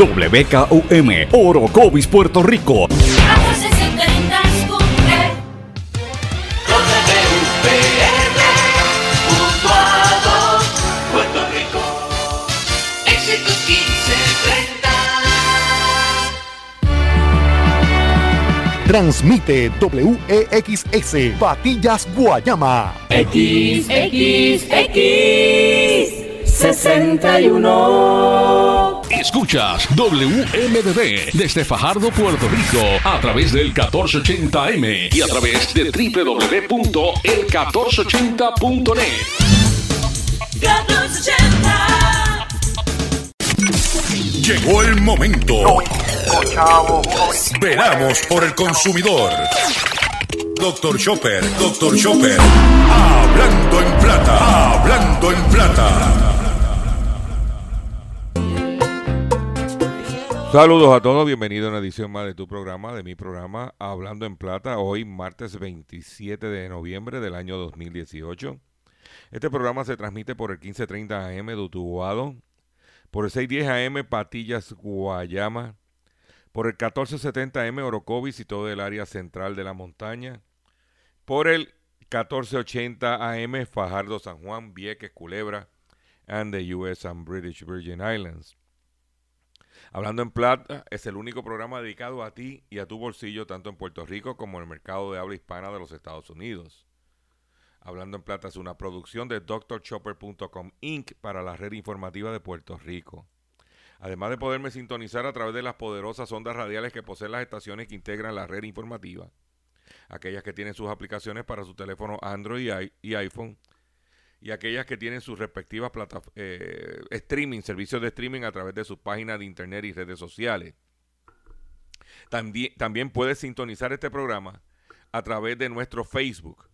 WKUM, Orocovis, Puerto Rico. Transmite WEXS Patillas Guayama. XXX 61. Escuchas WMDB desde Fajardo, Puerto Rico, a través del 1480M y a través de www.el1480.net. 1480. Llegó el momento. Veramos por el consumidor. Doctor Chopper, Doctor Chopper. Hablando en plata, hablando en plata. Saludos a todos, bienvenido a una edición más de tu programa, de mi programa Hablando en Plata, hoy martes 27 de noviembre del año 2018. Este programa se transmite por el 1530 AM de por el 610 AM Patillas Guayama, por el 1470 AM Orocovis y todo el área central de la montaña, por el 1480 AM Fajardo San Juan, Vieques, Culebra, and the US and British Virgin Islands. Hablando en Plata es el único programa dedicado a ti y a tu bolsillo, tanto en Puerto Rico como en el mercado de habla hispana de los Estados Unidos. Hablando en Plata es una producción de drchopper.com Inc. para la red informativa de Puerto Rico. Además de poderme sintonizar a través de las poderosas ondas radiales que poseen las estaciones que integran la red informativa, aquellas que tienen sus aplicaciones para su teléfono Android y iPhone, y aquellas que tienen sus respectivas eh, streaming, servicios de streaming a través de sus páginas de internet y redes sociales. También, también puede sintonizar este programa a través de nuestro Facebook,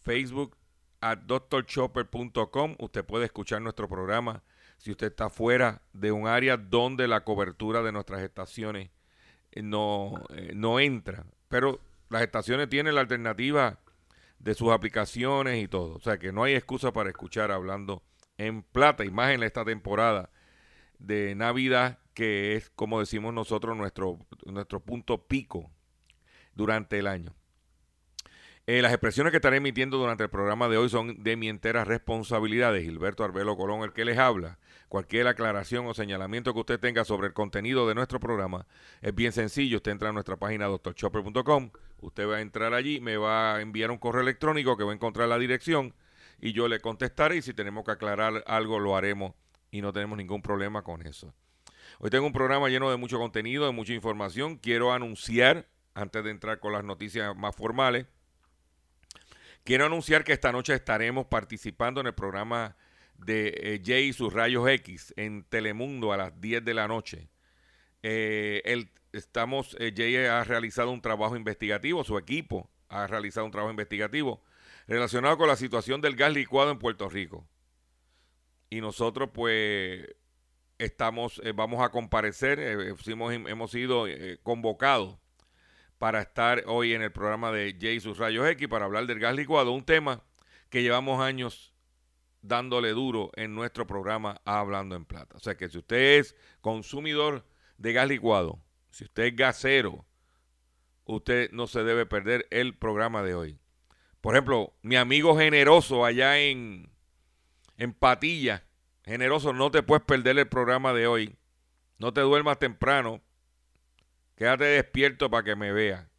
Facebook at drchopper.com. Usted puede escuchar nuestro programa si usted está fuera de un área donde la cobertura de nuestras estaciones no, eh, no entra. Pero las estaciones tienen la alternativa de sus aplicaciones y todo. O sea que no hay excusa para escuchar hablando en plata, y más en esta temporada de Navidad, que es, como decimos nosotros, nuestro, nuestro punto pico durante el año. Eh, las expresiones que estaré emitiendo durante el programa de hoy son de mi entera responsabilidad Gilberto Arbelo Colón, el que les habla. Cualquier aclaración o señalamiento que usted tenga sobre el contenido de nuestro programa es bien sencillo. Usted entra a nuestra página doctorchopper.com, usted va a entrar allí, me va a enviar un correo electrónico que va a encontrar la dirección y yo le contestaré y si tenemos que aclarar algo lo haremos y no tenemos ningún problema con eso. Hoy tengo un programa lleno de mucho contenido, de mucha información. Quiero anunciar, antes de entrar con las noticias más formales, Quiero anunciar que esta noche estaremos participando en el programa de eh, Jay y sus rayos X en Telemundo a las 10 de la noche. Eh, estamos, eh, Jay ha realizado un trabajo investigativo, su equipo ha realizado un trabajo investigativo relacionado con la situación del gas licuado en Puerto Rico. Y nosotros pues estamos, vamos a comparecer, hemos, hemos sido convocados para estar hoy en el programa de Jay sus rayos X para hablar del gas licuado, un tema que llevamos años dándole duro en nuestro programa Hablando en Plata. O sea que si usted es consumidor de gas licuado, si usted es gasero, usted no se debe perder el programa de hoy. Por ejemplo, mi amigo generoso allá en, en Patilla, generoso, no te puedes perder el programa de hoy. No te duermas temprano Quédate despierto para que me vea.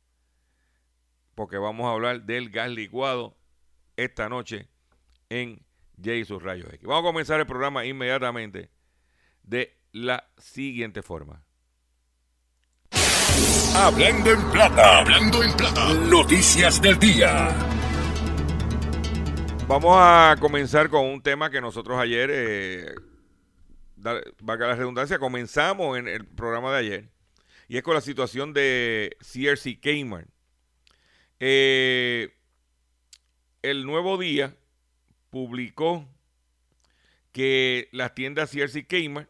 Porque vamos a hablar del gas licuado esta noche en Jesus Rayos X. Vamos a comenzar el programa inmediatamente de la siguiente forma. Hablando en plata, hablando en plata, noticias del día. Vamos a comenzar con un tema que nosotros ayer, eh, valga la redundancia, comenzamos en el programa de ayer y es con la situación de CRC Kmart. Eh, el Nuevo Día publicó que las tiendas CRC Kmart,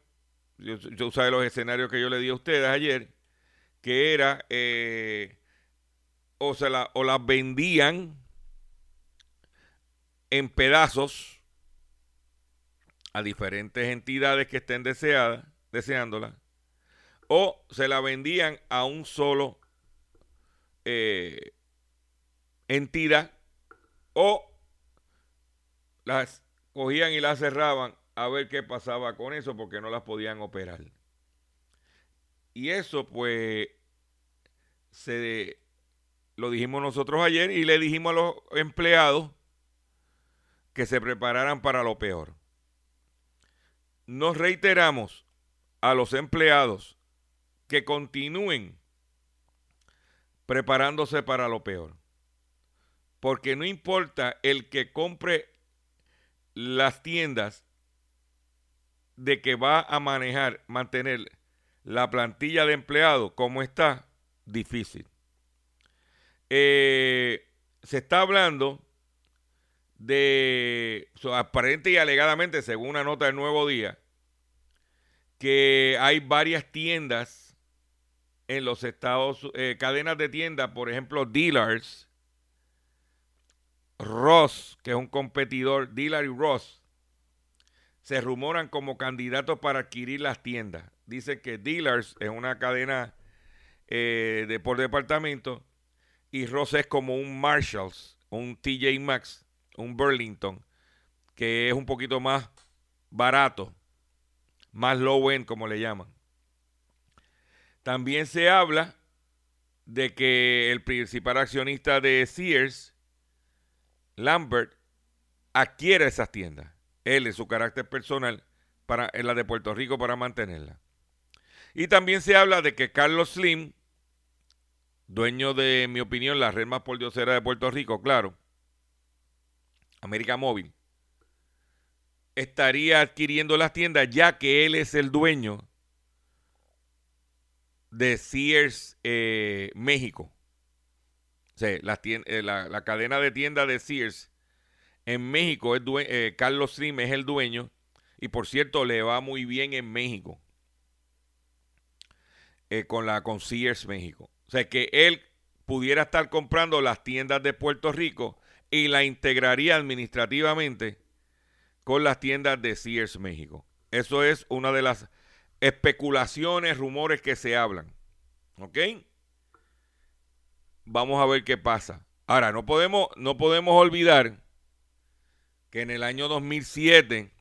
yo, yo los escenarios que yo le di a ustedes ayer, que era eh, o, se la, o las vendían en pedazos a diferentes entidades que estén deseadas, deseándolas o se la vendían a un solo eh, entidad o las cogían y las cerraban a ver qué pasaba con eso porque no las podían operar. Y eso pues se lo dijimos nosotros ayer y le dijimos a los empleados que se prepararan para lo peor. Nos reiteramos a los empleados que continúen preparándose para lo peor. Porque no importa el que compre las tiendas de que va a manejar, mantener la plantilla de empleados como está, difícil. Eh, se está hablando de, aparente y alegadamente, según una nota del Nuevo Día, que hay varias tiendas en los Estados, eh, cadenas de tiendas, por ejemplo, Dealers, Ross, que es un competidor, Dealer y Ross, se rumoran como candidatos para adquirir las tiendas. Dicen que Dealers es una cadena eh, de por departamento y Ross es como un Marshalls, un TJ Maxx, un Burlington, que es un poquito más barato, más low end como le llaman. También se habla de que el principal accionista de Sears, Lambert, adquiere esas tiendas. Él, en su carácter personal, para, en la de Puerto Rico para mantenerla. Y también se habla de que Carlos Slim, dueño de, mi opinión, la red más pordiosera de Puerto Rico, claro, América Móvil, estaría adquiriendo las tiendas ya que él es el dueño de Sears eh, México. Eh, la, cadena de tiendas de Sears en México, es eh, Carlos Slim es el dueño. Y por cierto, le va muy bien en México. con la con Sears México. O sea, que él pudiera estar comprando las tiendas de Puerto Rico y la integraría administrativamente con las tiendas de Sears México. Eso es una de las especulaciones, rumores que se hablan. ¿Ok? Vamos a ver qué pasa. Ahora, no podemos, no podemos olvidar que en el año 2007,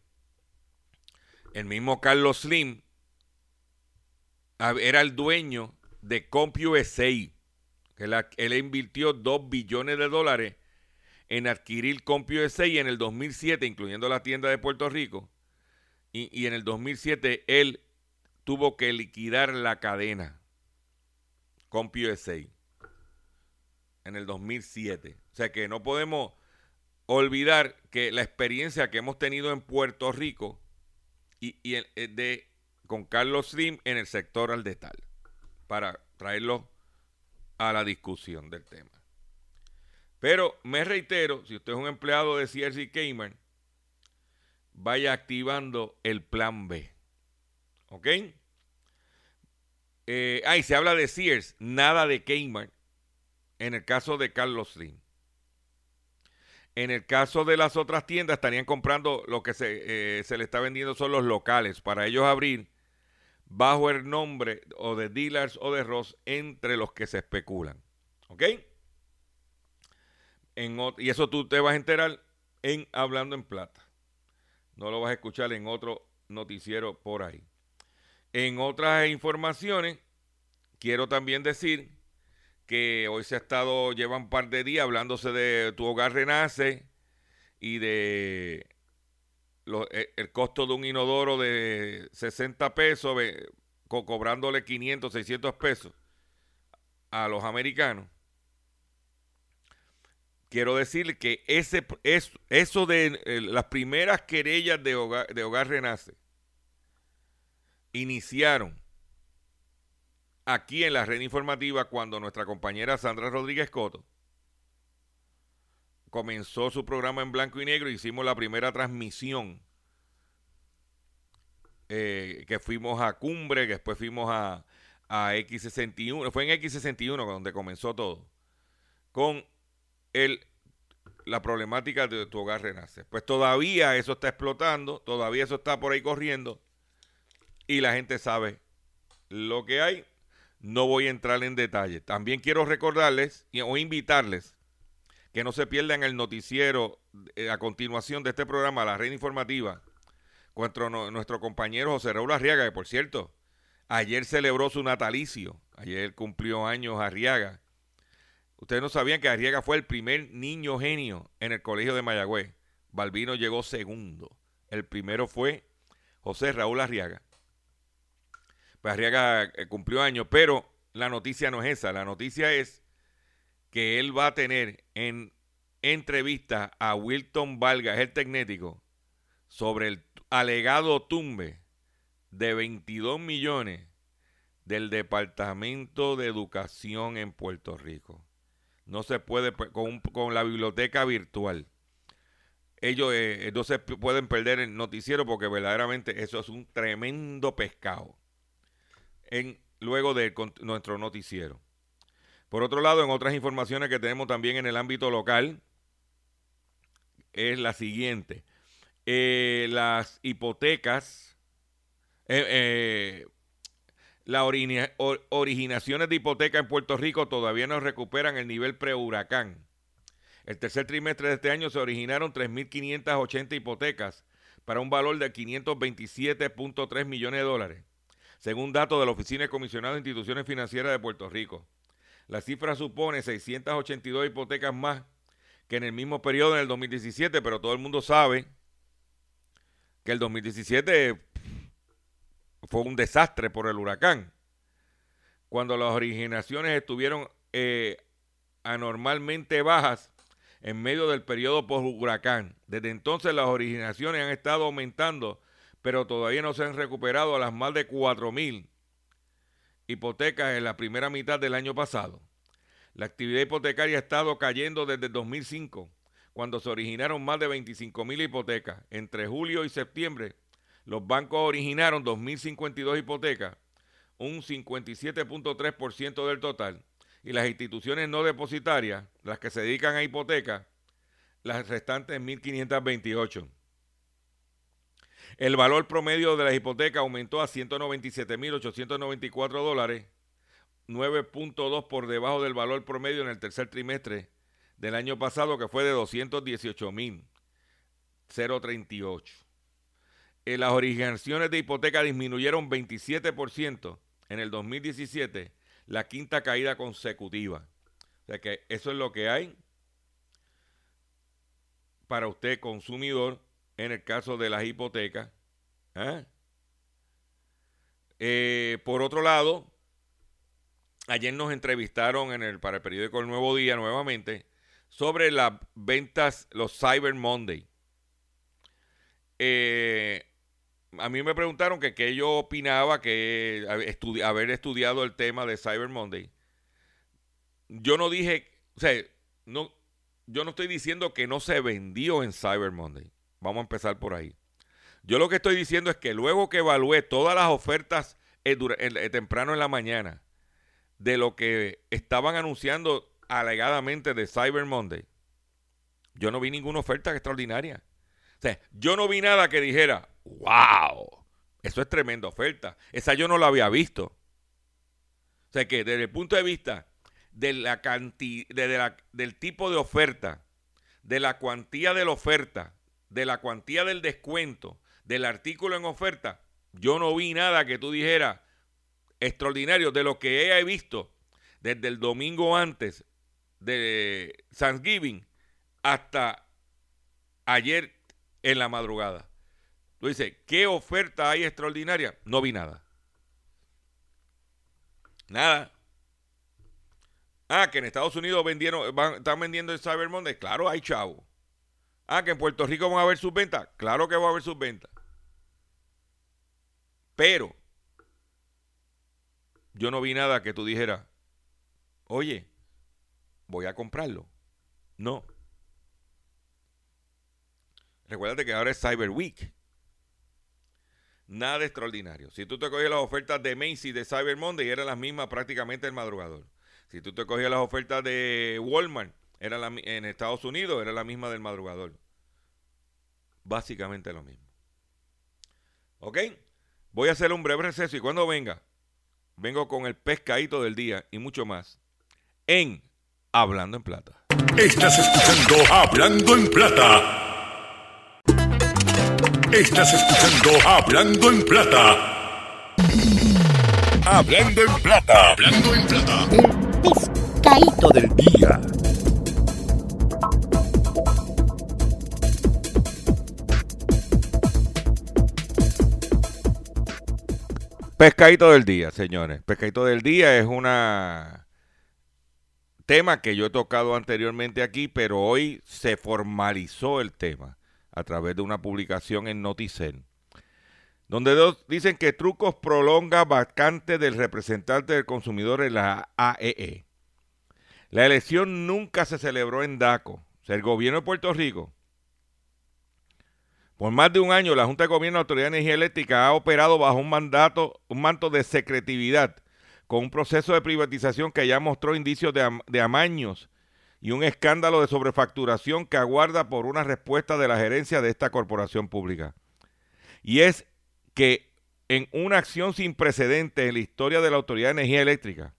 el mismo Carlos Slim era el dueño de CompUSA, que él invirtió 2 billones de dólares en adquirir CompUSA y en el 2007, incluyendo la tienda de Puerto Rico, y, y en el 2007 él tuvo que liquidar la cadena CompUSA en el 2007. O sea que no podemos olvidar que la experiencia que hemos tenido en Puerto Rico y, y de, con Carlos Slim en el sector al detal, para traerlo a la discusión del tema. Pero me reitero, si usted es un empleado de CRC Cayman, vaya activando el plan B. ¿Ok? Eh, ah, se habla de Sears, nada de Cayman en el caso de Carlos Slim. En el caso de las otras tiendas estarían comprando lo que se, eh, se le está vendiendo son los locales para ellos abrir bajo el nombre o de dealers o de Ross entre los que se especulan. ¿Ok? y eso tú te vas a enterar en Hablando en Plata. No lo vas a escuchar en otro noticiero por ahí. En otras informaciones, quiero también decir que hoy se ha estado, lleva un par de días hablándose de Tu Hogar Renace y de e, el costo de un inodoro de 60 pesos, cobrándole 500, 600 pesos a los americanos. Quiero decir que ese, eso de eh, las primeras querellas de hogar, de hogar Renace iniciaron aquí en la red informativa cuando nuestra compañera Sandra Rodríguez Coto comenzó su programa en blanco y negro, hicimos la primera transmisión eh, que fuimos a Cumbre, que después fuimos a, a X61, fue en X61 donde comenzó todo, con el, la problemática de tu hogar renace. Pues todavía eso está explotando, todavía eso está por ahí corriendo y la gente sabe lo que hay. No voy a entrar en detalle. También quiero recordarles o invitarles que no se pierdan el noticiero eh, a continuación de este programa, la red informativa, contra nuestro compañero José Raúl Arriaga, que por cierto, ayer celebró su natalicio, ayer cumplió años Arriaga. Ustedes no sabían que Arriaga fue el primer niño genio en el colegio de Mayagüez. Balbino llegó segundo. El primero fue José Raúl Arriaga. Pues Arriaga eh, cumplió años, pero la noticia no es esa. La noticia es que él va a tener en entrevista a Wilton Valga, el tecnético, sobre el alegado tumbe de 22 millones del Departamento de Educación en Puerto Rico. No se puede con, con la biblioteca virtual. Ellos eh, no se pueden perder el noticiero porque verdaderamente eso es un tremendo pescado. Luego de nuestro noticiero. Por otro lado, en otras informaciones que tenemos también en el ámbito local, es la siguiente. Eh, las hipotecas, eh, eh, las originaciones de hipoteca en Puerto Rico todavía no recuperan el nivel pre-huracán. El tercer trimestre de este año se originaron 3.580 hipotecas para un valor de 527.3 millones de dólares, según datos de la Oficina de Comisionado de Instituciones Financieras de Puerto Rico. La cifra supone 682 hipotecas más que en el mismo periodo en el 2017, pero todo el mundo sabe que el 2017 fue un desastre por el huracán. Cuando las originaciones estuvieron eh, anormalmente bajas en medio del periodo post-huracán. Desde entonces las originaciones han estado aumentando, pero todavía no se han recuperado a las más de 4.000 hipotecas en la primera mitad del año pasado. La actividad hipotecaria ha estado cayendo desde 2005 cuando se originaron más de 25 mil hipotecas. Entre julio y septiembre, los bancos originaron 2.052 hipotecas, un 57.3% del total, y las instituciones no depositarias, las que se dedican a hipotecas, las restantes 1.528. El valor promedio de las hipotecas aumentó a 197.894 dólares, 9.2 por debajo del valor promedio en el tercer trimestre del año pasado, que fue de 218.038. Eh, las originaciones de hipoteca disminuyeron 27% en el 2017, la quinta caída consecutiva. O sea que eso es lo que hay para usted, consumidor, en el caso de las hipotecas. ¿eh? Eh, por otro lado, ayer nos entrevistaron en el, para el periódico El Nuevo Día nuevamente sobre las ventas, los Cyber Monday. Eh, a mí me preguntaron que qué yo opinaba que haber estudiado el tema de Cyber Monday. Yo no dije, o sea, no, yo no estoy diciendo que no se vendió en Cyber Monday. Vamos a empezar por ahí. Yo lo que estoy diciendo es que luego que evalué todas las ofertas eh, eh, temprano en la mañana de lo que estaban anunciando alegadamente de Cyber Monday, yo no vi ninguna oferta extraordinaria. O sea, yo no vi nada que dijera, wow, eso es tremenda oferta. Esa yo no la había visto. O sea que desde el punto de vista de la cantidad, del tipo de oferta, de la cuantía de la oferta, de la cuantía del descuento, del artículo en oferta, yo no vi nada que tú dijeras extraordinario de lo que he visto desde el domingo antes de Thanksgiving hasta ayer en la madrugada. Tú dices, ¿qué oferta hay extraordinaria? No vi nada. Nada. Ah, que en Estados Unidos vendieron, están vendiendo el Cyber Monday. Claro, hay chavo. Ah, que en Puerto Rico van a haber sus ventas. Claro que va a haber sus ventas. Pero yo no vi nada que tú dijeras, oye, voy a comprarlo. No. Recuérdate que ahora es Cyber Week. Nada extraordinario. Si tú te cogías las ofertas de Macy de Cyber Monday, eran las mismas prácticamente el madrugador. Si tú te cogías las ofertas de Walmart era la, en Estados Unidos, era la misma del madrugador. Básicamente lo mismo. ¿Ok? Voy a hacer un breve receso y cuando venga, vengo con el pescadito del día y mucho más en Hablando en Plata. Estás escuchando Hablando en Plata. Estás escuchando Hablando en Plata. Hablando en Plata. Hablando en Plata. Pescadito del día. Pescadito del día, señores. Pescadito del día es una tema que yo he tocado anteriormente aquí, pero hoy se formalizó el tema a través de una publicación en Noticen, donde dos dicen que Trucos prolonga vacante del representante del consumidor en la AEE. La elección nunca se celebró en DACO. O sea, el gobierno de Puerto Rico por más de un año, la Junta de Gobierno de la Autoridad de Energía Eléctrica ha operado bajo un mandato, un manto de secretividad, con un proceso de privatización que ya mostró indicios de, de amaños y un escándalo de sobrefacturación que aguarda por una respuesta de la gerencia de esta corporación pública. Y es que en una acción sin precedentes en la historia de la Autoridad de Energía Eléctrica,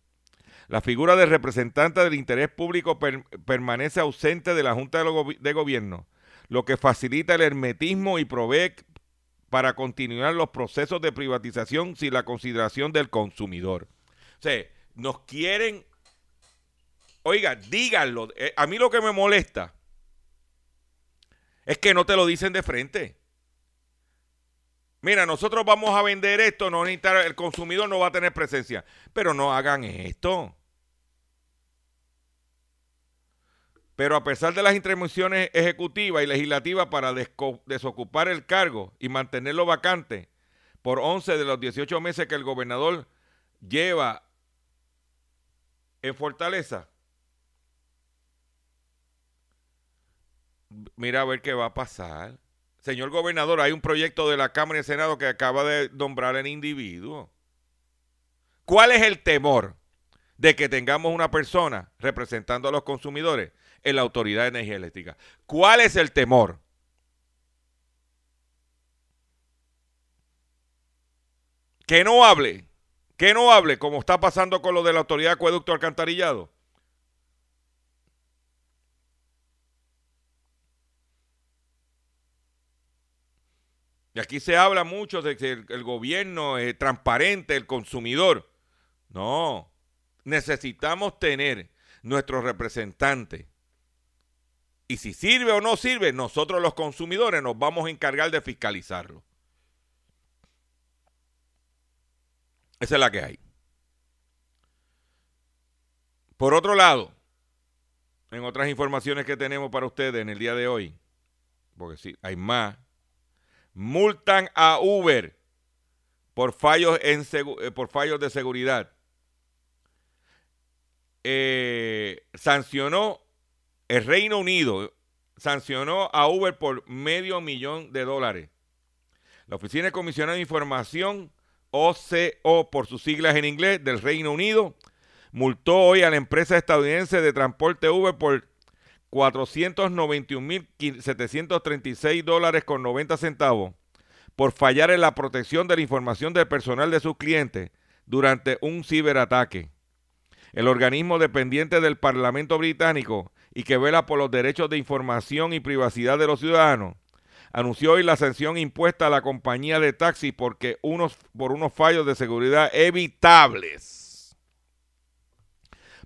la figura del representante del interés público per- permanece ausente de la Junta de, de Gobierno lo que facilita el hermetismo y provee para continuar los procesos de privatización sin la consideración del consumidor. O sea, nos quieren, oiga, díganlo. Eh, A mí lo que me molesta es que no te lo dicen de frente. Mira, nosotros vamos a vender esto, no necesita- el consumidor no va a tener presencia. Pero no hagan esto. Pero a pesar de las intervenciones ejecutivas y legislativas para desocupar el cargo y mantenerlo vacante por 11 de los 18 meses que el gobernador lleva en Fortaleza, mira a ver qué va a pasar. Señor gobernador, hay un proyecto de la Cámara y el Senado que acaba de nombrar el individuo. ¿Cuál es el temor de que tengamos una persona representando a los consumidores en la Autoridad de Energía Eléctrica? ¿Cuál es el temor? Que no hable, que no hable como está pasando con lo de la Autoridad de Acueducto Alcantarillado. Y aquí se habla mucho de que el, el gobierno es transparente, el consumidor. No, necesitamos tener nuestro representante. Y si sirve o no sirve, nosotros los consumidores nos vamos a encargar de fiscalizarlo. Esa es la que hay. Por otro lado, en otras informaciones que tenemos para ustedes en el día de hoy, porque sí, hay más, multan a Uber por fallos, en eh, por fallos de seguridad. Eh, sancionó el Reino Unido, sancionó a Uber por medio millón de dólares. La Oficina de de Información, OCO por sus siglas en inglés, del Reino Unido, multó hoy a la empresa estadounidense de transporte Uber por 491.736 dólares con 90 centavos por fallar en la protección de la información del personal de sus clientes durante un ciberataque. El organismo dependiente del Parlamento británico y que vela por los derechos de información y privacidad de los ciudadanos anunció hoy la sanción impuesta a la compañía de taxi porque unos, por unos fallos de seguridad evitables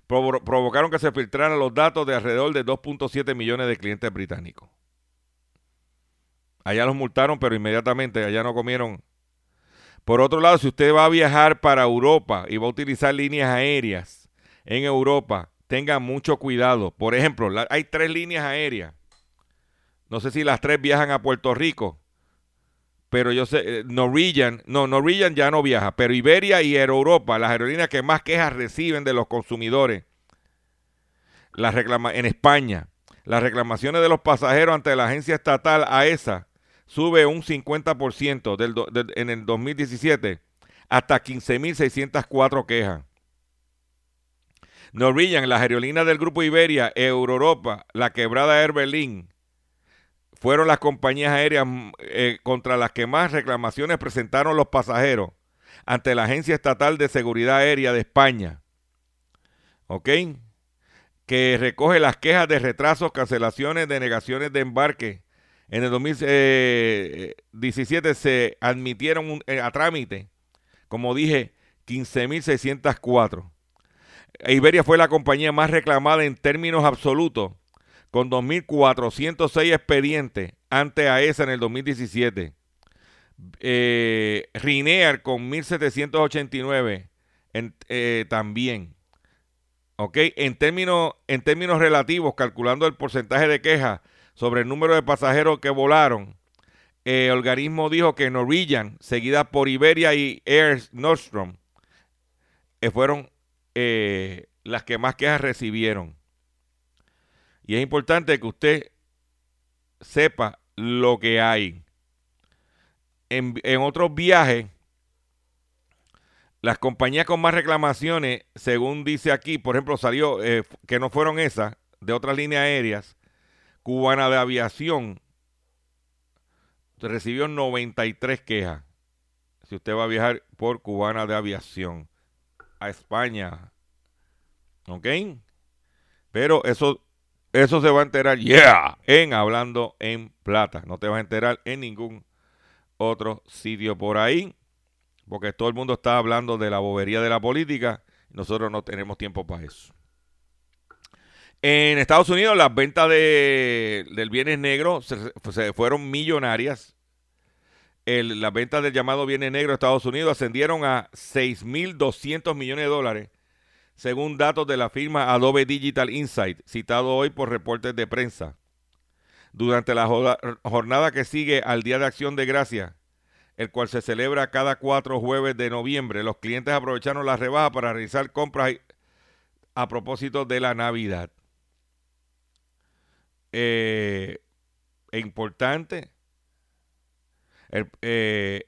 provo- provocaron que se filtraran los datos de alrededor de 2.7 millones de clientes británicos. Allá los multaron, pero inmediatamente allá no comieron. Por otro lado, si usted va a viajar para Europa y va a utilizar líneas aéreas en Europa, tenga mucho cuidado. Por ejemplo, hay tres líneas aéreas. No sé si las tres viajan a Puerto Rico, pero yo sé, eh, Norwegian, no, Norwegian ya no viaja, pero Iberia y Aero Europa, las aerolíneas que más quejas reciben de los consumidores, reclama en España, las reclamaciones de los pasajeros ante la agencia estatal AESA sube un 50% del do- del- en el 2017 hasta 15.604 quejas. Norwegian, las aerolíneas del grupo Iberia, Europa, la quebrada Air Berlin, fueron las compañías aéreas mm, eh, contra las que más reclamaciones presentaron los pasajeros, ante la Agencia Estatal de Seguridad Aérea de España. ¿Ok? Que recoge las quejas de retrasos, cancelaciones, denegaciones de embarque. En el 2017 se admitieron eh, a trámite, como dije, 15.604. Iberia fue la compañía más reclamada en términos absolutos, con 2.406 expedientes ante AESA en el 2017. Eh, Rinear con 1.789 eh, también. En términos, en términos relativos, calculando el porcentaje de quejas sobre el número de pasajeros que volaron, el organismo dijo que Norwegian, seguida por Iberia y Air Nordstrom, eh, fueron las que más quejas recibieron. Y es importante que usted sepa lo que hay en, otros viajes, las compañías con más reclamaciones, según dice aquí, por ejemplo, salió eh, que no fueron esas, de otras líneas aéreas, Cubana de Aviación recibió 93 quejas. Si usted va a viajar por Cubana de Aviación a España, ¿ok? Pero eso, eso se va a enterar, yeah, en Hablando en Plata. No te vas a enterar en ningún otro sitio por ahí, porque todo el mundo está hablando de la bobería de la política. Nosotros no tenemos tiempo para eso. En Estados Unidos las ventas de, del bienes negro se, fueron millonarias. Las ventas del llamado bienes negro de Estados Unidos ascendieron a 6.200 millones de dólares, según datos de la firma Adobe Digital Insight, citado hoy por reportes de prensa durante la jornada que sigue al Día de Acción de Gracia, el cual se celebra cada cuatro jueves de noviembre. Los clientes aprovecharon la rebaja para realizar compras a propósito de la Navidad. Eh, importante. Eh,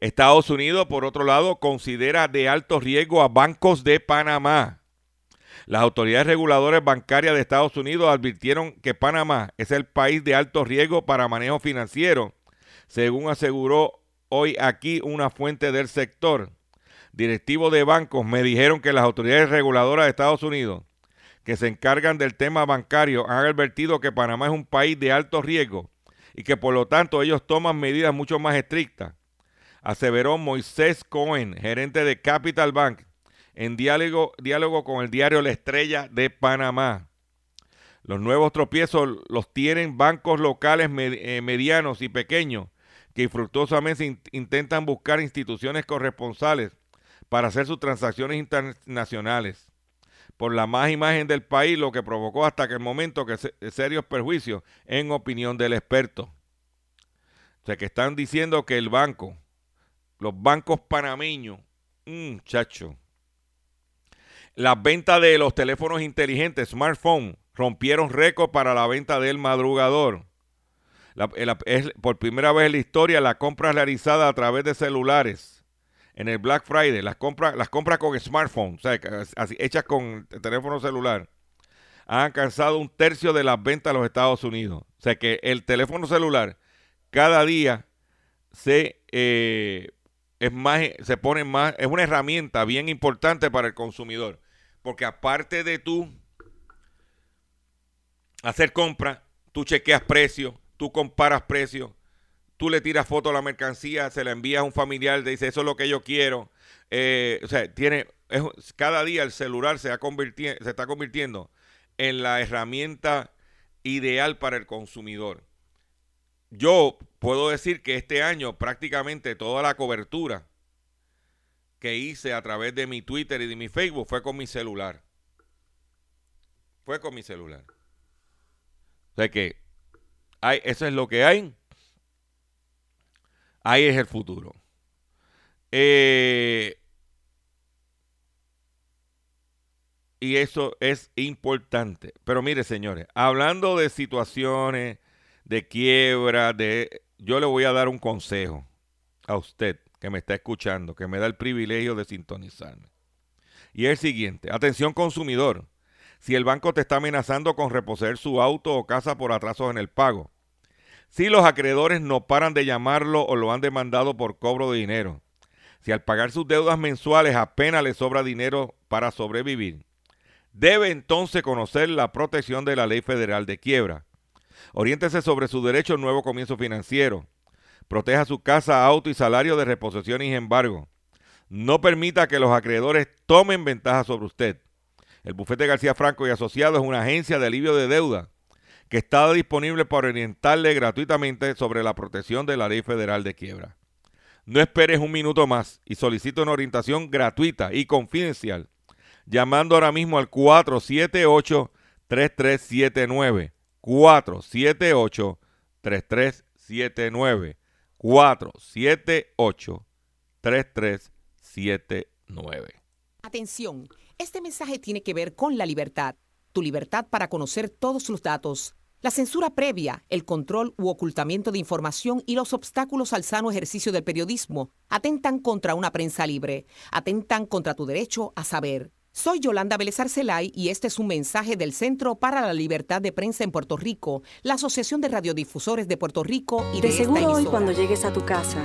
Estados Unidos, por otro lado, considera de alto riesgo a bancos de Panamá. Las autoridades reguladoras bancarias de Estados Unidos advirtieron que Panamá es el país de alto riesgo para manejo financiero, según aseguró hoy aquí una fuente del sector. Directivos de bancos me dijeron que las autoridades reguladoras de Estados Unidos que se encargan del tema bancario han advertido que Panamá es un país de alto riesgo y que por lo tanto ellos toman medidas mucho más estrictas, aseveró Moisés Cohen, gerente de Capital Bank, en diálogo, diálogo con el diario La Estrella de Panamá. Los nuevos tropiezos los tienen bancos locales eh, medianos y pequeños que infructuosamente intentan buscar instituciones corresponsales para hacer sus transacciones internacionales. Por la más imagen del país, lo que provocó hasta que el momento que serios perjuicios, en opinión del experto. O sea, que están diciendo que el banco, los bancos panameños, mmm, chacho, las ventas de los teléfonos inteligentes, smartphone, rompieron récord para la venta del madrugador. es por primera vez en la historia la compra realizada a través de celulares en el Black Friday, las compras, las compras con smartphone, o sea, hechas con teléfono celular, han alcanzado un tercio de las ventas de los Estados Unidos. O sea que el teléfono celular cada día se eh, es más, se pone más, es una herramienta bien importante para el consumidor. Porque aparte de tú hacer compra, tú chequeas precios, tú comparas precios, tú le tiras foto a la mercancía, se la envías a un familiar, te dice, eso es lo que yo quiero. Eh, o sea, tiene, cada día el celular se, está convirtiendo en la herramienta ideal para el consumidor. Yo puedo decir que este año prácticamente toda la cobertura que hice a través de mi Twitter y de mi Facebook fue con mi celular. Fue con mi celular. O sea que eso es lo que hay. Ahí es el futuro. Eh, y eso es importante. Pero mire, señores, hablando de situaciones de quiebra, de yo le voy a dar un consejo a usted que me está escuchando, que me da el privilegio de sintonizarme. Y es el siguiente, atención consumidor, si el banco te está amenazando con reposer su auto o casa por atrasos en el pago, si los acreedores no paran de llamarlo o lo han demandado por cobro de dinero, si al pagar sus deudas mensuales apenas le sobra dinero para sobrevivir, debe entonces conocer la protección de la ley federal de quiebra. Oriéntese sobre su derecho a un nuevo comienzo financiero. Proteja su casa, auto y salario de reposición y embargo. No permita que los acreedores tomen ventaja sobre usted. El bufete García Franco y Asociados es una agencia de alivio de deuda que está disponible para orientarle gratuitamente sobre la protección de la ley federal de quiebra. No esperes un minuto más y solicita una orientación gratuita y confidencial llamando ahora mismo al 478-3379. 478-3379. 478-3379. Atención, este mensaje tiene que ver con la libertad, tu libertad para conocer todos los datos la censura previa, el control u ocultamiento de información y los obstáculos al sano ejercicio del periodismo atentan contra una prensa libre, atentan contra tu derecho a saber. Soy Yolanda Vélez Arcelay y este es un mensaje del Centro para la Libertad de Prensa en Puerto Rico, la Asociación de Radiodifusores de Puerto Rico y de, de seguro hoy cuando llegues a tu casa,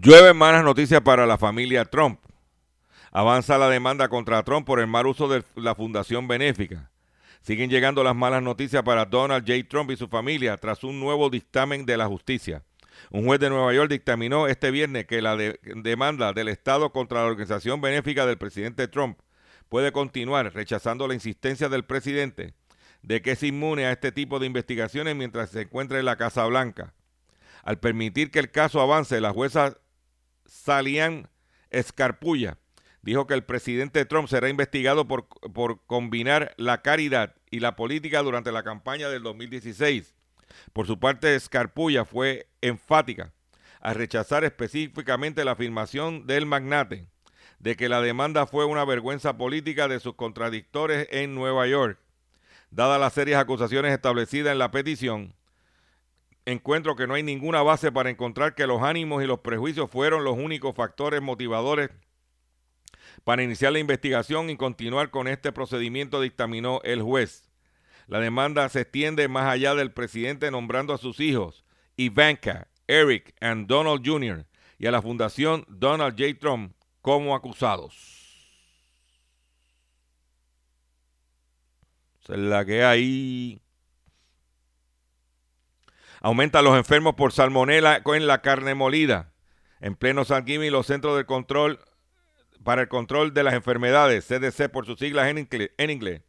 Llueve malas noticias para la familia Trump. Avanza la demanda contra Trump por el mal uso de la fundación benéfica. Siguen llegando las malas noticias para Donald J. Trump y su familia tras un nuevo dictamen de la justicia. Un juez de Nueva York dictaminó este viernes que la demanda del Estado contra la organización benéfica del presidente Trump puede continuar, rechazando la insistencia del presidente de que es inmune a este tipo de investigaciones mientras se encuentra en la Casa Blanca. Al permitir que el caso avance, la jueza Salian Escarpulla dijo que el presidente Trump será investigado por, por combinar la caridad y la política durante la campaña del 2016. Por su parte, Scarpulla fue enfática a rechazar específicamente la afirmación del magnate de que la demanda fue una vergüenza política de sus contradictores en Nueva York. Dadas las serias acusaciones establecidas en la petición, encuentro que no hay ninguna base para encontrar que los ánimos y los prejuicios fueron los únicos factores motivadores para iniciar la investigación y continuar con este procedimiento, dictaminó el juez. La demanda se extiende más allá del presidente nombrando a sus hijos, Ivanka, Eric y Donald Jr., y a la fundación Donald J. Trump como acusados. Esa es la que hay. Aumenta los enfermos por salmonela en la carne molida. En pleno San los centros de control para el control de las enfermedades, CDC por sus siglas en inglés, en inglés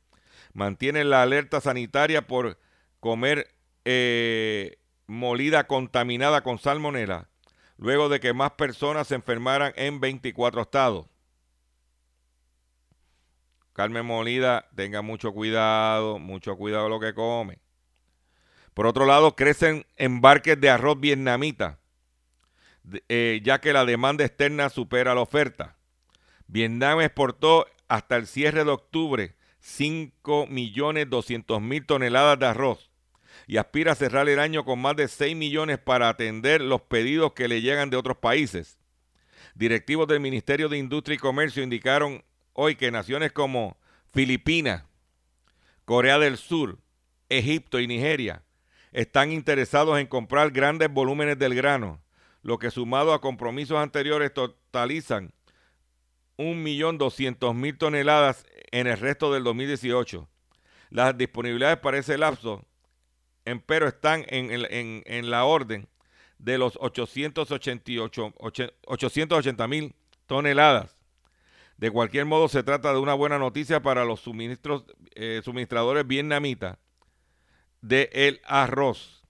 mantienen la alerta sanitaria por comer eh, molida contaminada con salmonela, luego de que más personas se enfermaran en 24 estados. Carmen Molida, tenga mucho cuidado, mucho cuidado lo que come. Por otro lado, crecen embarques de arroz vietnamita, eh, ya que la demanda externa supera la oferta. Vietnam exportó hasta el cierre de octubre 5.200.000 toneladas de arroz y aspira a cerrar el año con más de 6 millones para atender los pedidos que le llegan de otros países. Directivos del Ministerio de Industria y Comercio indicaron hoy que naciones como Filipinas, Corea del Sur, Egipto y Nigeria están interesados en comprar grandes volúmenes del grano, lo que sumado a compromisos anteriores totalizan 1.200.000 toneladas en el resto del 2018. Las disponibilidades para ese lapso, empero, están en, la orden de los 880 mil toneladas. De cualquier modo, se trata de una buena noticia para los suministros, eh, suministradores vietnamitas de el arroz.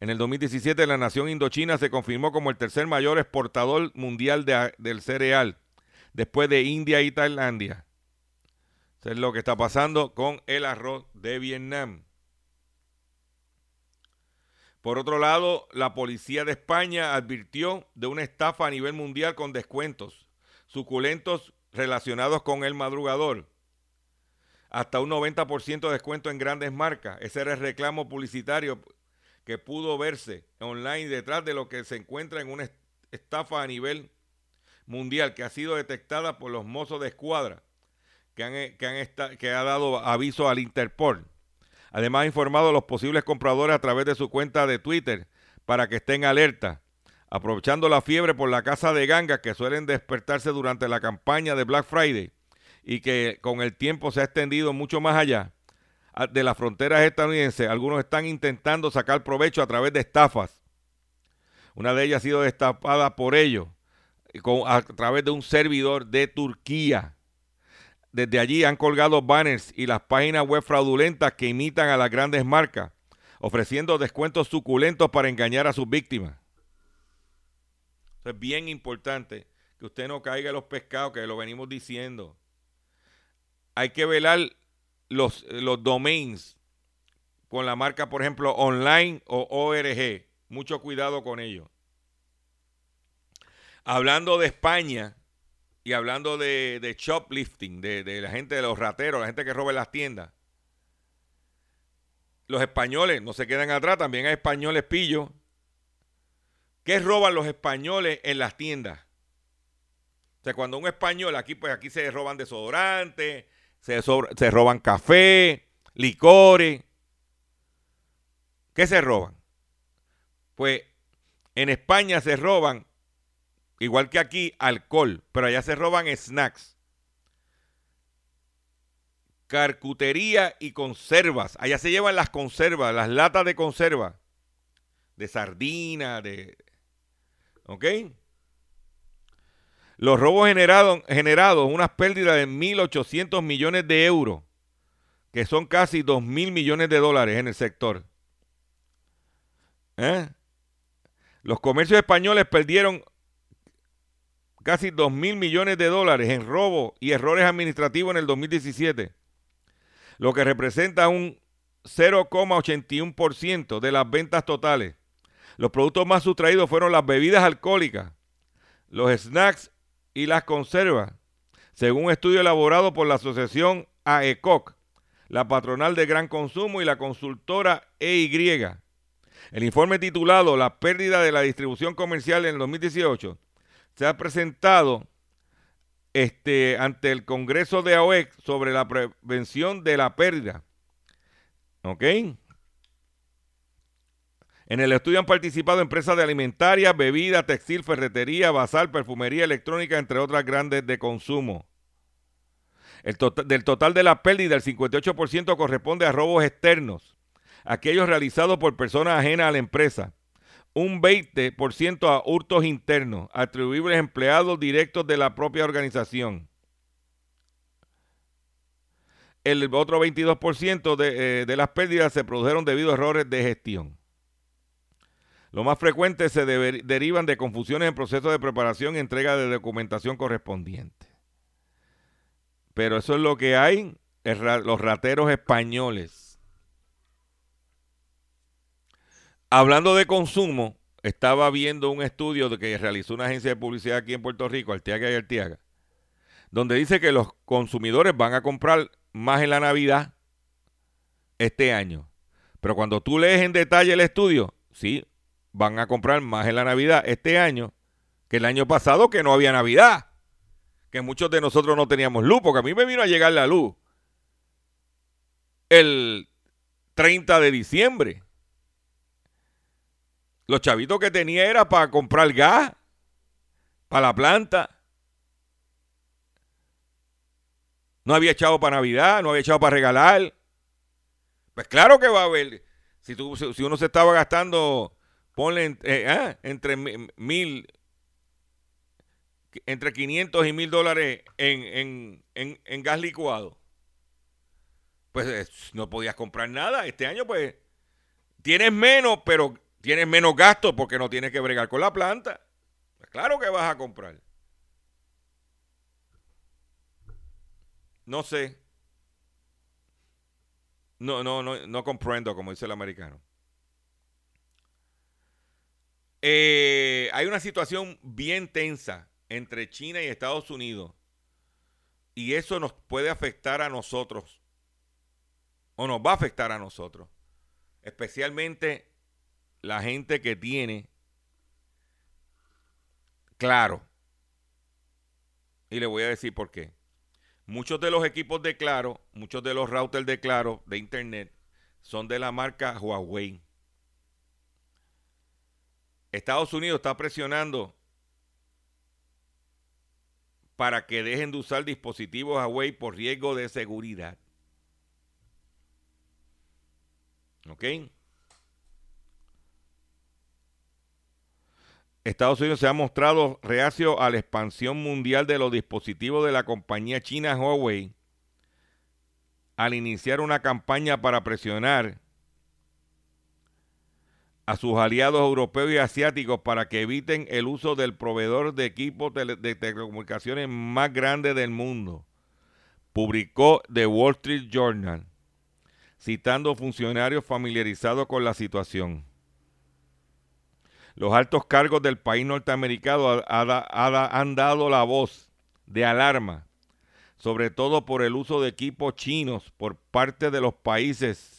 En el 2017, la nación indochina se confirmó como el tercer mayor exportador mundial del cereal después de India y Tailandia. Eso es lo que está pasando con el arroz de Vietnam. Por otro lado, la policía de España advirtió de una estafa a nivel mundial con descuentos, suculentos relacionados con el madrugador. Hasta un 90% de descuento en grandes marcas. Ese era el reclamo publicitario que pudo verse online detrás de lo que se encuentra en una estafa a nivel mundial que ha sido detectada por los mozos de escuadra que, han, que, que ha dado aviso al Interpol. Además ha informado a los posibles compradores a través de su cuenta de Twitter para que estén alerta aprovechando la fiebre por la casa de gangas que suelen despertarse durante la campaña de Black Friday y que con el tiempo se ha extendido mucho más allá de las fronteras estadounidenses, algunos están intentando sacar provecho a través de estafas. Una de ellas ha sido destapada por ellos a través de un servidor de Turquía. Desde allí han colgado banners y las páginas web fraudulentas que imitan a las grandes marcas, ofreciendo descuentos suculentos para engañar a sus víctimas es bien importante que usted no caiga en los pescados, que lo venimos diciendo. Hay que velar los, los domains con la marca, por ejemplo, online o ORG. Mucho cuidado con ello. Hablando de España y hablando de, de shoplifting, de, de, la gente de los rateros, la gente que roba en las tiendas. Los españoles no se quedan atrás, también hay españoles pillos ¿Qué roban los españoles en las tiendas? O sea, cuando un español, aquí pues aquí se roban desodorantes, se, se roban café, licores. ¿Qué se roban? Pues en España se roban, igual que aquí, alcohol, pero allá se roban snacks. Carcutería y conservas. Allá se llevan las conservas, las latas de conserva. De sardina, de ¿Ok? Los robos generados, generados unas pérdidas de 1.800 millones de euros, que son casi 2.000 millones de dólares en el sector. ¿Eh? Los comercios españoles perdieron casi 2.000 millones de dólares en robo y errores administrativos en el 2017, lo que representa un 0,81% de las ventas totales. Los productos más sustraídos fueron las bebidas alcohólicas, los snacks y las conservas, según un estudio elaborado por la asociación AECOC, la patronal de gran consumo y la consultora EY. El informe titulado La pérdida de la distribución comercial en el 2018 se ha presentado este, ante el Congreso de AOEC sobre la prevención de la pérdida. ¿Ok? En el estudio han participado empresas de alimentaria, bebida, textil, ferretería, basal, perfumería, electrónica, entre otras grandes de consumo. El tota-, del total de la pérdida, el 58% corresponde a robos externos, aquellos realizados por personas ajenas a la empresa. Un 20% a hurtos internos, atribuibles a empleados directos de la propia organización. El otro 22% de, eh, de las pérdidas se produjeron debido a errores de gestión. Lo más frecuente se derivan de confusiones en proceso de preparación y entrega de documentación correspondiente. Pero eso es lo que hay, los rateros españoles. Hablando de consumo, estaba viendo un estudio que realizó una agencia de publicidad aquí en Puerto Rico, Arteaga y Arteaga, donde dice que los consumidores van a comprar más en la Navidad este año. Pero cuando tú lees en detalle el estudio, sí, van a comprar más en la Navidad este año que el año pasado que no había Navidad. Que muchos de nosotros no teníamos luz, porque a mí me vino a llegar la luz el 30 de diciembre. Los chavitos que tenía era para comprar gas, para la planta. No había echado para Navidad, no había echado para regalar. Pues claro que va a haber. Si, tú, si uno se estaba gastando ponle eh, ah, entre mil, entre 500 y mil dólares en, en, gas licuado. Pues no podías comprar nada. Este año, pues, tienes menos, pero tienes menos gasto porque no tienes que bregar con la planta. Pues claro que vas a comprar. No sé. No, no, no, no comprendo, como dice el americano. Eh, hay una situación bien tensa entre China y Estados Unidos Y eso nos puede afectar a nosotros. O nos va a afectar a nosotros. Especialmente la gente que tiene claro. Y le voy a decir por qué. Muchos de los equipos de Claro, muchos de los routers de Claro de Internet son de la marca Huawei. Estados Unidos está presionando para que dejen de usar dispositivos Huawei por riesgo de seguridad. ¿Ok? Estados Unidos se ha mostrado reacio a la expansión mundial de los dispositivos de la compañía china Huawei al iniciar una campaña para presionar a sus aliados europeos y asiáticos para que eviten el uso del proveedor de equipos de telecomunicaciones más grande del mundo, publicó The Wall Street Journal, citando funcionarios familiarizados con la situación. Los altos cargos del país norteamericano han dado la voz de alarma, sobre todo por el uso de equipos chinos por parte de los países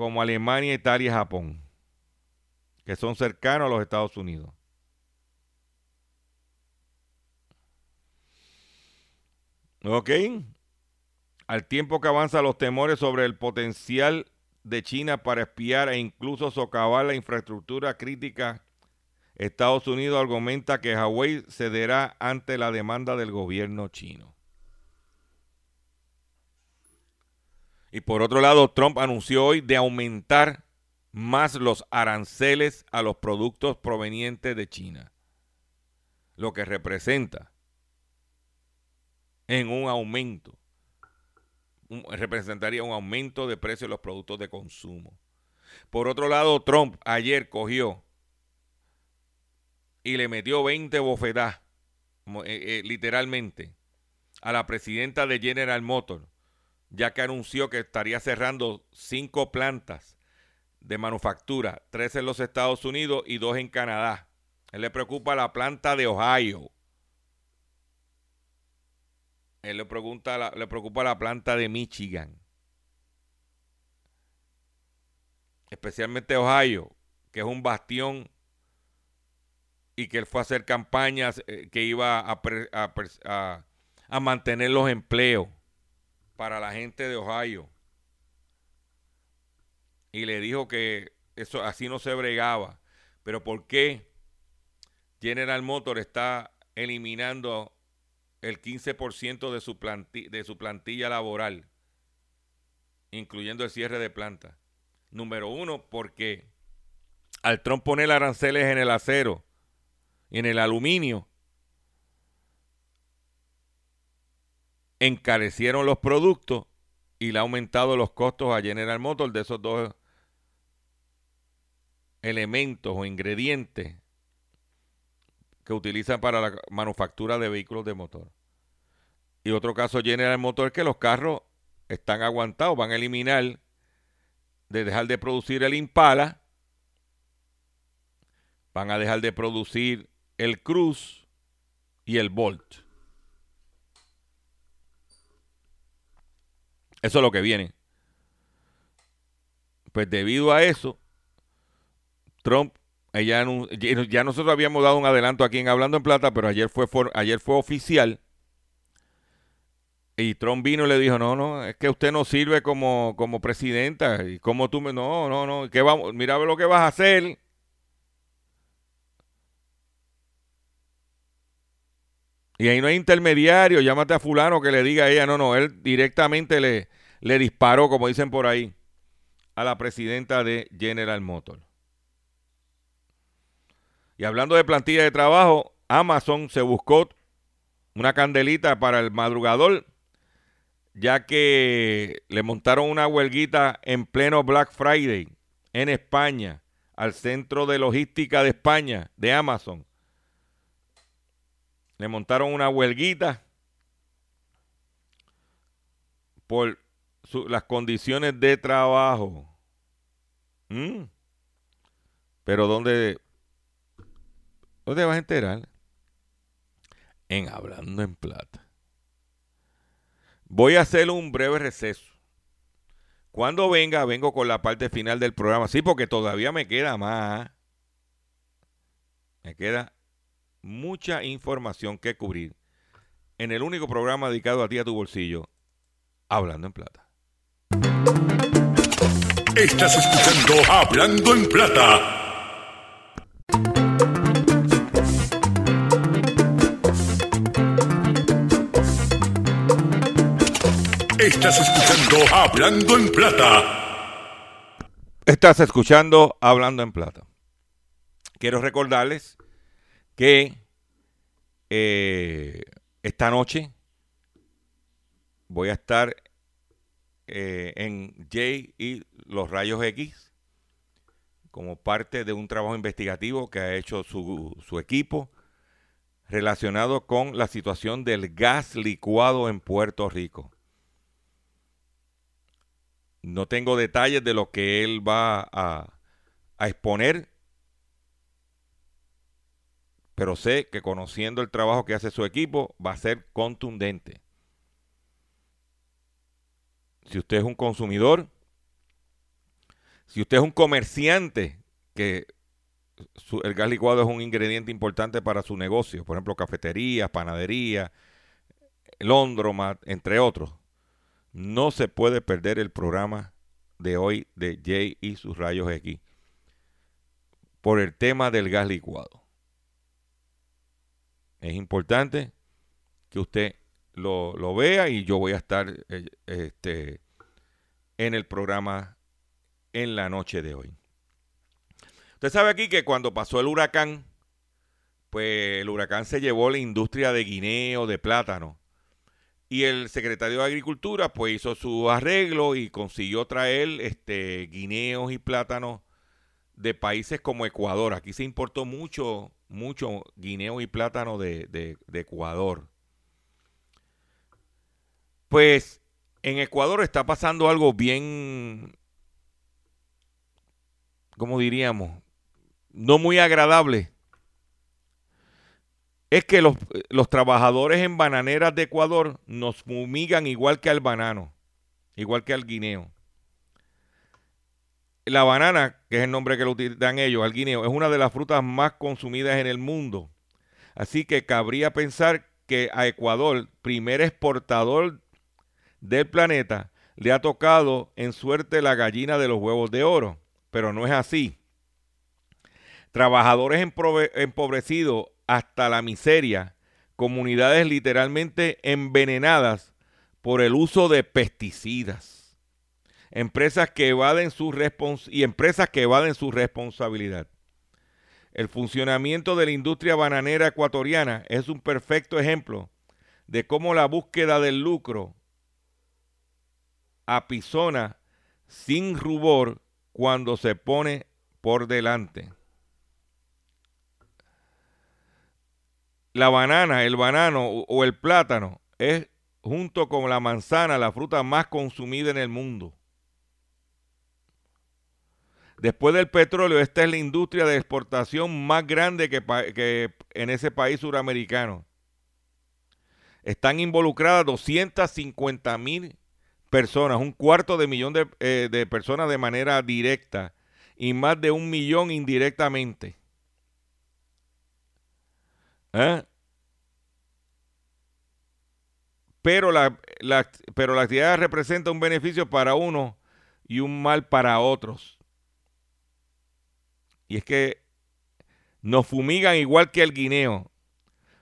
como Alemania, Italia y Japón, que son cercanos a los Estados Unidos. ¿Ok? Al tiempo que avanzan los temores sobre el potencial de China para espiar e incluso socavar la infraestructura crítica, Estados Unidos argumenta que Huawei cederá ante la demanda del gobierno chino. Y por otro lado, Trump anunció hoy de aumentar más los aranceles a los productos provenientes de China, lo que representa en un aumento representaría un aumento de precios de los productos de consumo. Por otro lado, Trump ayer cogió y le metió 20 bofetadas, eh, eh, literalmente, a la presidenta de General Motors, ya que anunció que estaría cerrando cinco plantas de manufactura, tres en los Estados Unidos y dos en Canadá. Él le preocupa la planta de Ohio él le, pregunta, le preocupa la planta de Michigan. Especialmente Ohio, que es un bastión y que él fue a hacer campañas eh, que iba a, a, a, mantener los empleos para la gente de Ohio. Y le dijo que eso así no se bregaba. Pero ¿por qué General Motors está eliminando el 15% de su, de su plantilla laboral, incluyendo el cierre de planta. Número uno, porque al Trump poner aranceles en el acero y en el aluminio, encarecieron los productos y le ha aumentado los costos a General Motors de esos dos elementos o ingredientes que utilizan para la manufactura de vehículos de motor. Y otro caso General Motor es que los carros están aguantados, van a eliminar, de dejar de producir el Impala, van a dejar de producir el Cruz y el Bolt. Eso es lo que viene. Pues debido a eso, Trump ella, ya nosotros habíamos dado un adelanto aquí en Hablando en Plata, pero ayer fue, ayer fue oficial. Y Trump vino y le dijo, no, no, es que usted no sirve como, como presidenta. Y como tú me... No, no, no. ¿qué vamos? Mira lo que vas a hacer. Y ahí no hay intermediario. Llámate a fulano que le diga a ella. No, no. Él directamente le, le disparó, como dicen por ahí, a la presidenta de General Motors. Y hablando de plantilla de trabajo, Amazon se buscó una candelita para el madrugador, ya que le montaron una huelguita en pleno Black Friday en España, al centro de logística de España, de Amazon. Le montaron una huelguita por las condiciones de trabajo. ¿Mm? Pero ¿dónde, te vas a enterar. en Hablando en Plata. Voy a hacer un breve receso. Cuando venga, vengo con la parte final del programa. Sí, porque todavía me queda más. Me queda mucha información que cubrir en el único programa dedicado a ti a tu bolsillo, Hablando en Plata. Estás escuchando Hablando en Plata. Estás escuchando Hablando en Plata. Estás escuchando Hablando en Plata. Quiero recordarles que eh, esta noche voy a estar eh, en J y los rayos X como parte de un trabajo investigativo que ha hecho su, su equipo relacionado con la situación del gas licuado en Puerto Rico. No tengo detalles de lo que él va a exponer, pero sé que conociendo el trabajo que hace su equipo va a ser contundente. Si usted es un consumidor, si usted es un comerciante, que el gas licuado es un ingrediente importante para su negocio, por ejemplo, cafeterías, panaderías, Londromat, entre otros, no se puede perder el programa de hoy de Jay y sus rayos X por el tema del gas licuado. Es importante que usted lo, lo vea y yo voy a estar eh, este, en el programa en la noche de hoy. Usted sabe aquí que cuando pasó el huracán, pues el huracán se llevó la industria de guineo, de plátano. Y el secretario de Agricultura pues hizo su arreglo y consiguió traer este, guineos y plátanos de países como Ecuador. Aquí se importó mucho, mucho guineo y plátano de, de- Ecuador. Pues en Ecuador está pasando algo bien, como diríamos, no muy agradable. Es que los, los trabajadores en bananeras de Ecuador nos fumigan igual que al banano, igual que al guineo. La banana, que es el nombre que lo dan ellos, al guineo, es una de las frutas más consumidas en el mundo. Así que cabría pensar que a Ecuador, primer exportador del planeta, le ha tocado en suerte la gallina de los huevos de oro. Pero no es así. Trabajadores empobrecidos hasta la miseria, comunidades literalmente envenenadas por el uso de pesticidas, empresas que evaden su y empresas que evaden su responsabilidad. El funcionamiento de la industria bananera ecuatoriana es un perfecto ejemplo de cómo la búsqueda del lucro apisona sin rubor cuando se pone por delante. La banana, el banano o el plátano es junto con la manzana la fruta más consumida en el mundo. Después del petróleo, esta es la industria de exportación más grande que, en ese país suramericano. Están involucradas 250 mil personas, un cuarto de millón de, eh, de personas de manera directa y más de un millón indirectamente. ¿Eh? Pero la, la- pero la actividad representa un beneficio para uno y un mal para otros. Y es que nos fumigan igual que el guineo.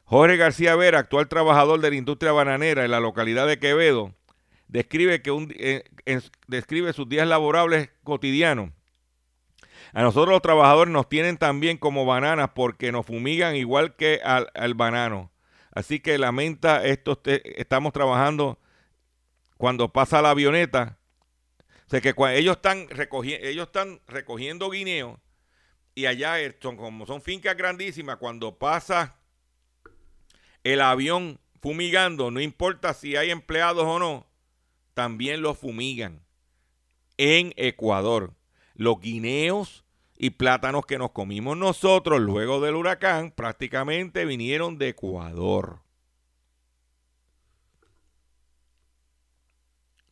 Jorge García Vera, actual trabajador de la industria bananera en la localidad de Quevedo, describe, que un, eh, describe sus días laborables cotidianos. A nosotros los trabajadores nos tienen también como bananas porque nos fumigan igual que al, al banano. Así que lamenta esto, este- estamos trabajando cuando pasa la avioneta. O sea que ellos están, ellos están recogiendo guineo y allá son, como son fincas grandísimas, cuando pasa el avión fumigando, no importa si hay empleados o no, también los fumigan en Ecuador. Los guineos y plátanos que nos comimos nosotros luego del huracán prácticamente vinieron de Ecuador.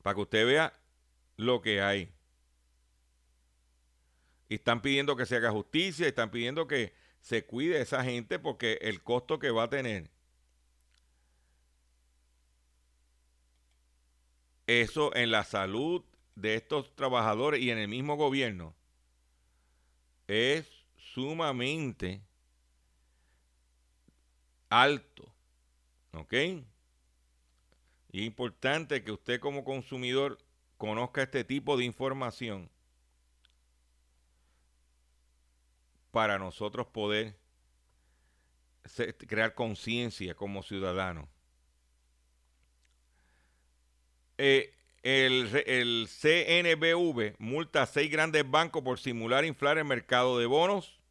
Para que usted vea lo que hay. Y están pidiendo que se haga justicia, están pidiendo que se cuide esa gente porque el costo que va a tener eso en la salud de estos trabajadores y en el mismo gobierno es sumamente alto. ¿Ok? Y es importante que usted como consumidor conozca este tipo de información para nosotros poder crear conciencia como ciudadanos. Eh, el, CNBV multa a seis grandes bancos por simular inflar el mercado de bonos.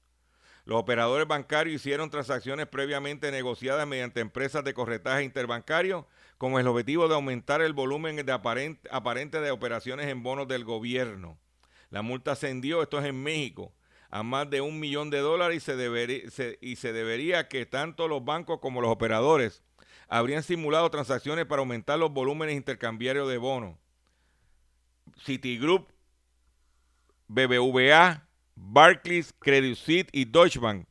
Los operadores bancarios hicieron transacciones previamente negociadas mediante empresas de corretaje interbancario con el objetivo de aumentar el volumen de aparente, aparente de operaciones en bonos del gobierno. La multa ascendió, esto es en México, a más de un millón de dólares y se, debería, y se debería que tanto los bancos como los operadores habrían simulado transacciones para aumentar los volúmenes intercambiarios de bonos. Citigroup, BBVA, Barclays, Credit Suisse y Deutsche Bank,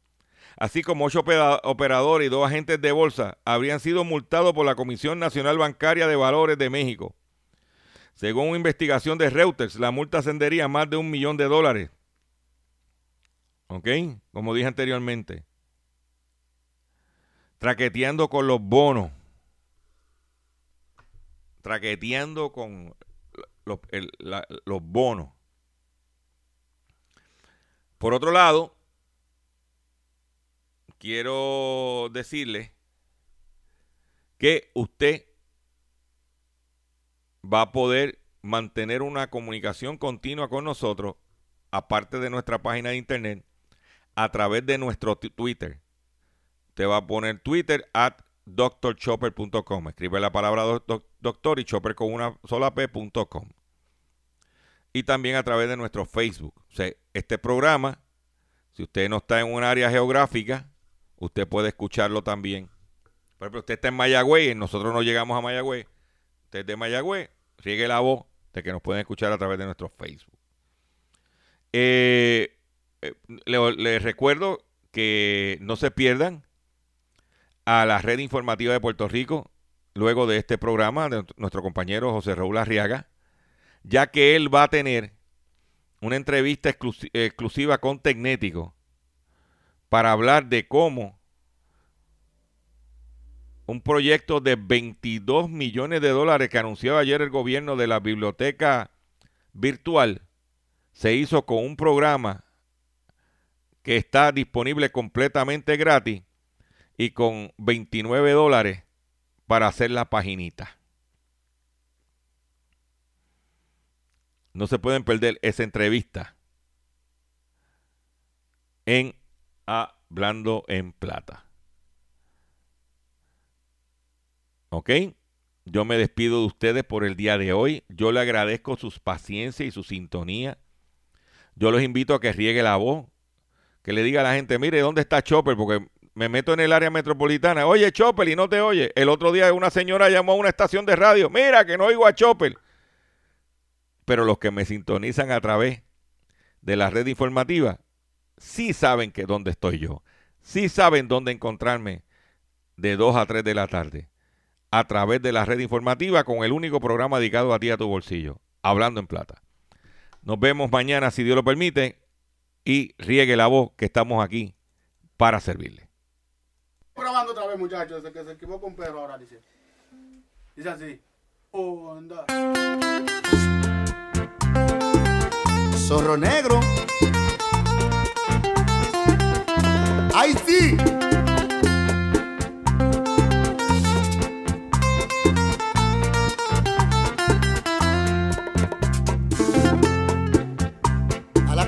así como ocho operadores y dos agentes de bolsa, habrían sido multados por la Comisión Nacional Bancaria de Valores de México. Según una investigación de Reuters, la multa ascendería a más de un millón de dólares. ¿Ok? Como dije anteriormente traqueteando con los bonos, traqueteando con los, bonos. Por otro lado, quiero decirle que usted va a poder mantener una comunicación continua con nosotros, aparte de nuestra página de internet, a través de nuestro Twitter te va a poner Twitter at drchopper.com. Escribe la palabra doctor y chopper con una sola p.com. Y también a través de nuestro Facebook. Este programa, si usted no está en un área geográfica, usted puede escucharlo también. Por ejemplo, usted está en Mayagüey y nosotros no llegamos a Mayagüey. Usted es de Mayagüey, riegue la voz de que nos pueden escuchar a través de nuestro Facebook. Eh, eh, les recuerdo que no se pierdan a la red informativa de Puerto Rico luego de este programa de nuestro compañero José Raúl Arriaga, ya que él va a tener una entrevista exclusiva con Tecnético para hablar de cómo un proyecto de 22 millones de dólares que anunció ayer el gobierno de la biblioteca virtual se hizo con un programa que está disponible completamente gratis y con 29 dólares para hacer la paginita. No se pueden perder esa entrevista en Hablando en Plata. ¿Ok? Yo me despido de ustedes por el día de hoy. Yo le agradezco su paciencia y su sintonía. Yo los invito a que riegue la voz, que le diga a la gente, mire, ¿dónde está Chopper? Porque me meto en el área metropolitana. Oye, Chopper, y no te oye. El otro día una señora llamó a una estación de radio. Mira, que no oigo a Chopper. Pero los que me sintonizan a través de la red informativa, sí saben que dónde estoy yo. Sí saben dónde encontrarme de 2 a 3 de la tarde. A través de la red informativa con el único programa dedicado a ti a tu bolsillo. Hablando en plata. Nos vemos mañana, si Dios lo permite. Y riegue la voz que estamos aquí para servirle. Probando otra vez, muchachos. que se equivocó un perro ahora, dice. Dice así. Onda. Zorro negro. ¡Ay, sí!